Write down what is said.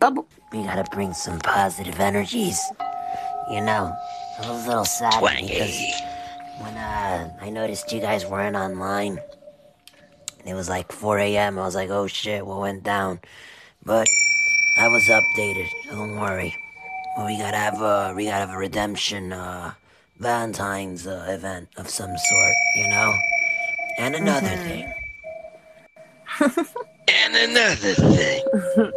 bubble. We gotta bring some positive energies. You know, I was a little sad because when uh, I noticed you guys weren't online, it was like 4 a.m. I was like, oh shit, what went down? But I was updated. Don't worry. We gotta have a we gotta have a redemption uh, Valentine's uh, event of some sort, you know. And another mm-hmm. thing. and another thing.